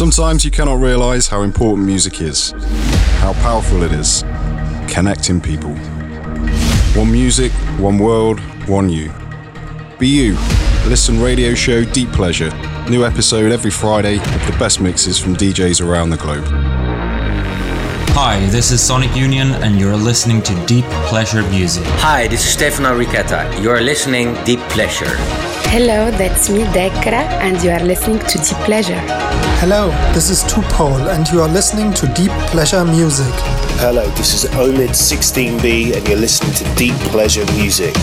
Sometimes you cannot realize how important music is, how powerful it is, connecting people. One music, one world, one you. Be you. Listen radio show Deep Pleasure. New episode every Friday with the best mixes from DJs around the globe. Hi, this is Sonic Union, and you're listening to Deep Pleasure Music. Hi, this is Stefano Richetta. You're listening Deep Pleasure. Hello, that's me, Dekra, and you are listening to Deep Pleasure. Hello, this is Tupol, and you are listening to Deep Pleasure Music. Hello, this is Omid16B, and you're listening to Deep Pleasure Music.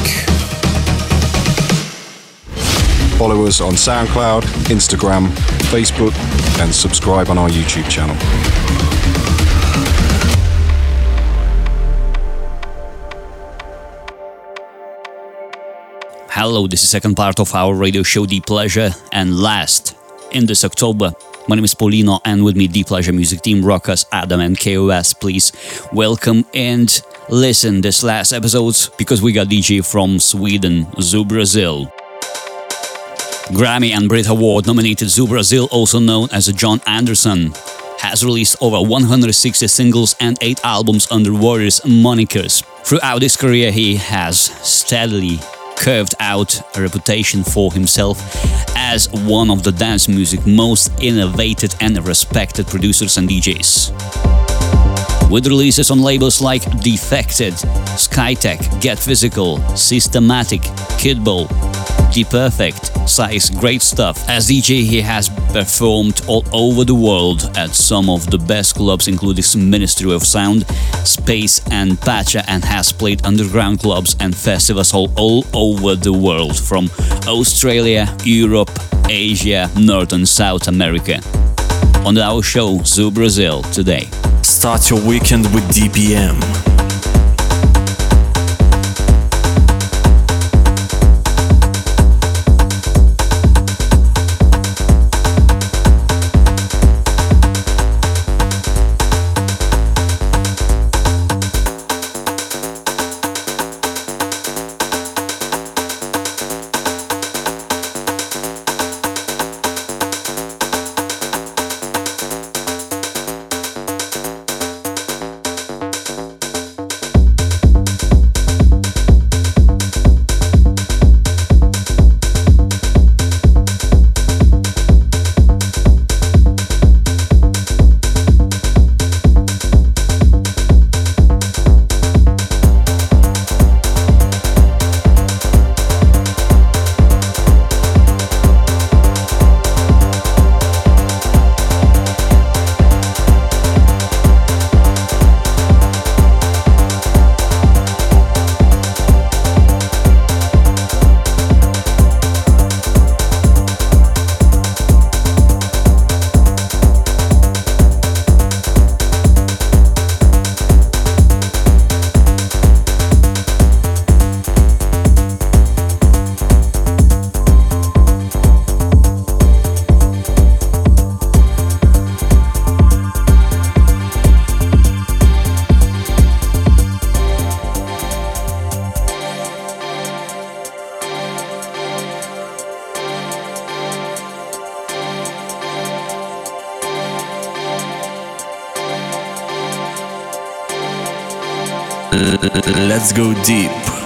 Follow us on SoundCloud, Instagram, Facebook, and subscribe on our YouTube channel. Hello, this is second part of our radio show Deep Pleasure, and last in this October. My name is Paulino, and with me, Deep Pleasure Music Team Rockers, Adam and KOS. Please welcome and listen this last episodes because we got DJ from Sweden, Zoo Brazil. Grammy and Brit Award nominated Zoo Brazil, also known as John Anderson, has released over 160 singles and 8 albums under various monikers. Throughout his career, he has steadily carved out a reputation for himself as one of the dance music most innovative and respected producers and DJs. With releases on labels like Defected, Skytech, Get Physical, Systematic, Kittball, The Perfect, Size, great stuff. As DJ, he has performed all over the world at some of the best clubs, including Ministry of Sound, Space, and Pacha, and has played underground clubs and festivals all, all over the world, from Australia, Europe, Asia, North and South America. On our show, Zoo Brazil, today. Start your weekend with DPM. Let's go deep.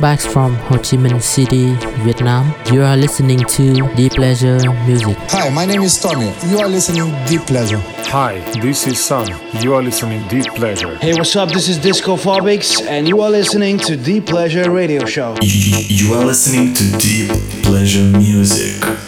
Bax from Ho Chi Minh City, Vietnam. You are listening to Deep Pleasure Music. Hi, my name is Tommy. You are listening Deep Pleasure. Hi, this is Sun. You are listening Deep Pleasure. Hey, what's up? This is Disco Phobics, and you are listening to Deep Pleasure Radio Show. You, you are listening to Deep Pleasure Music.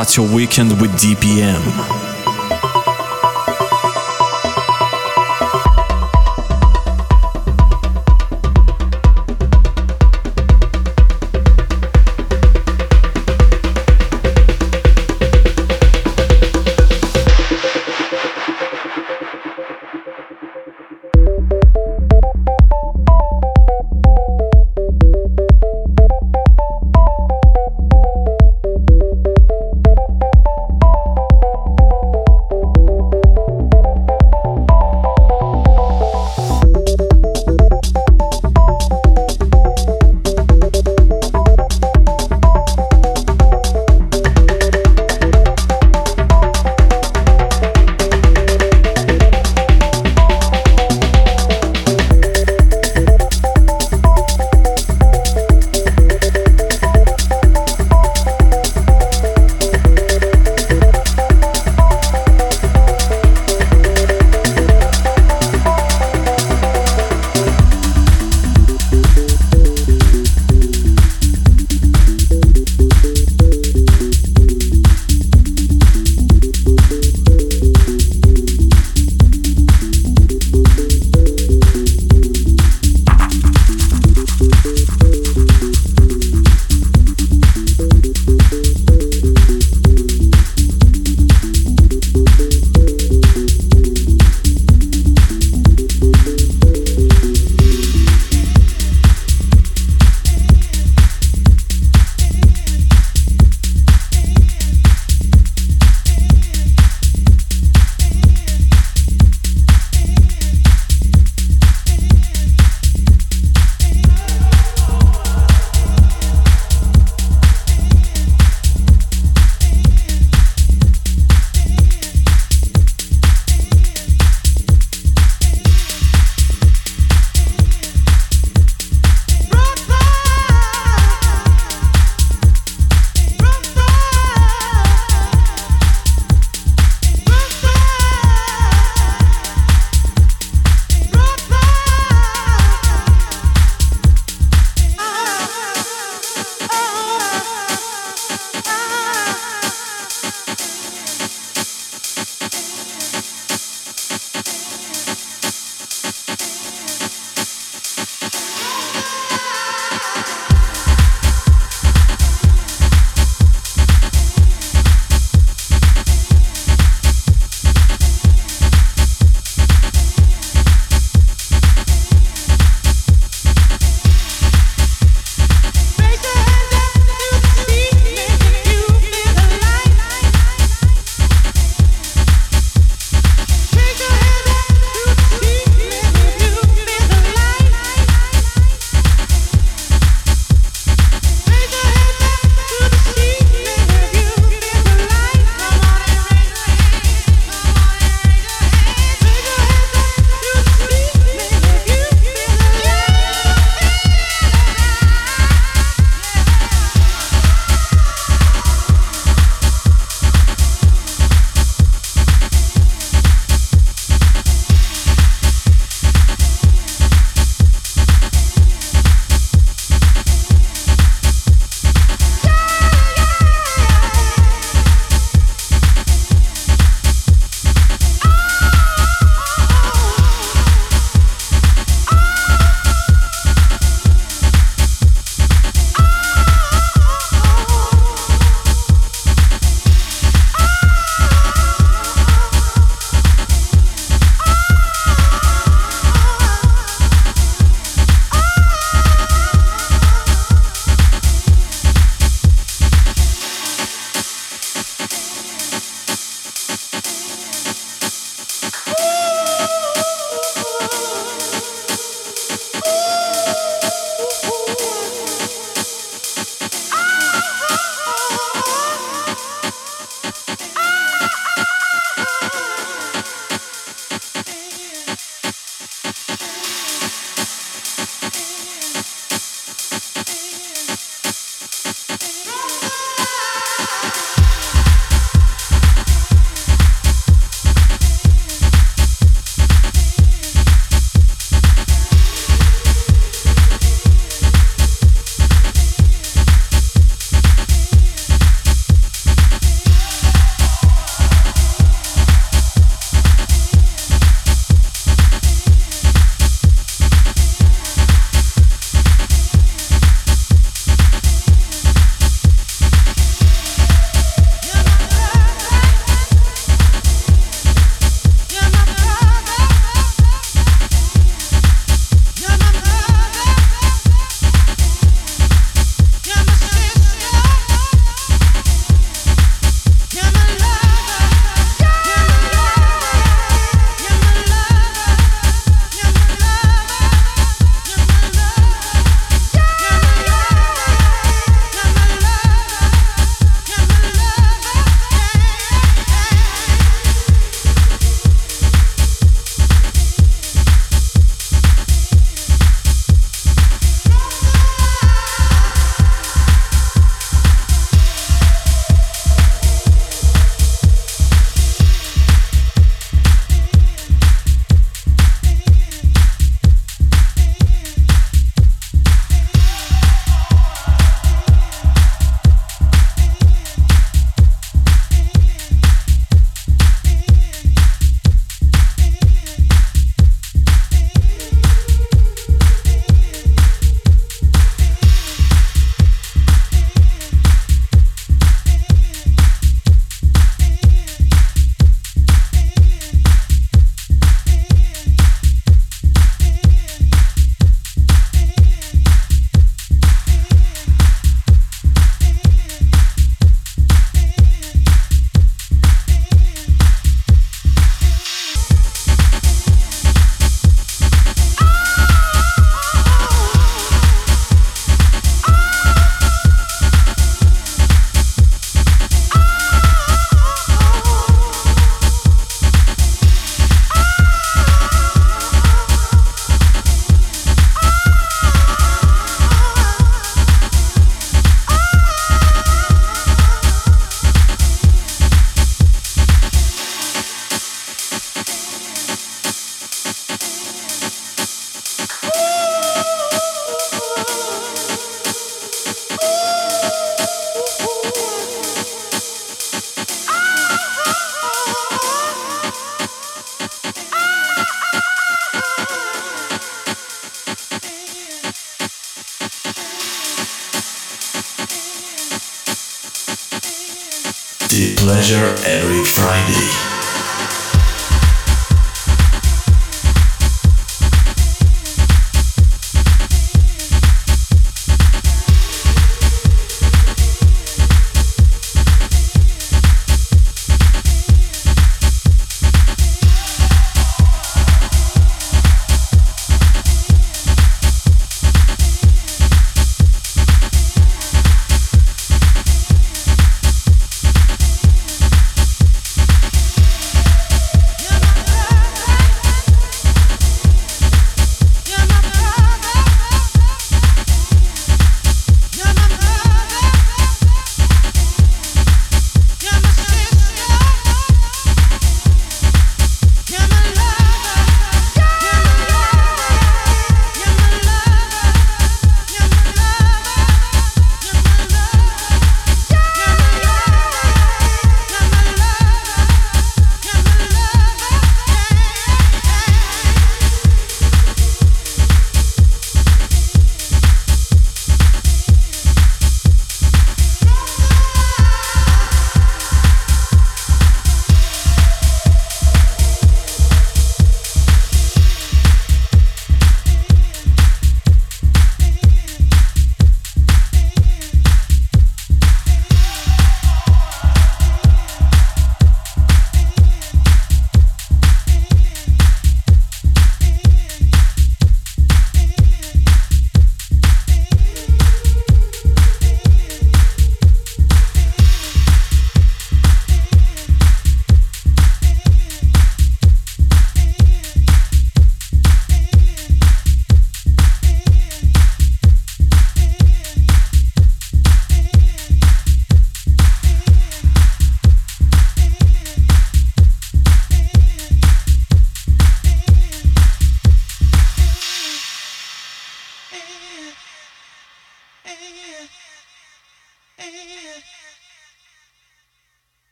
Start your weekend with DPM.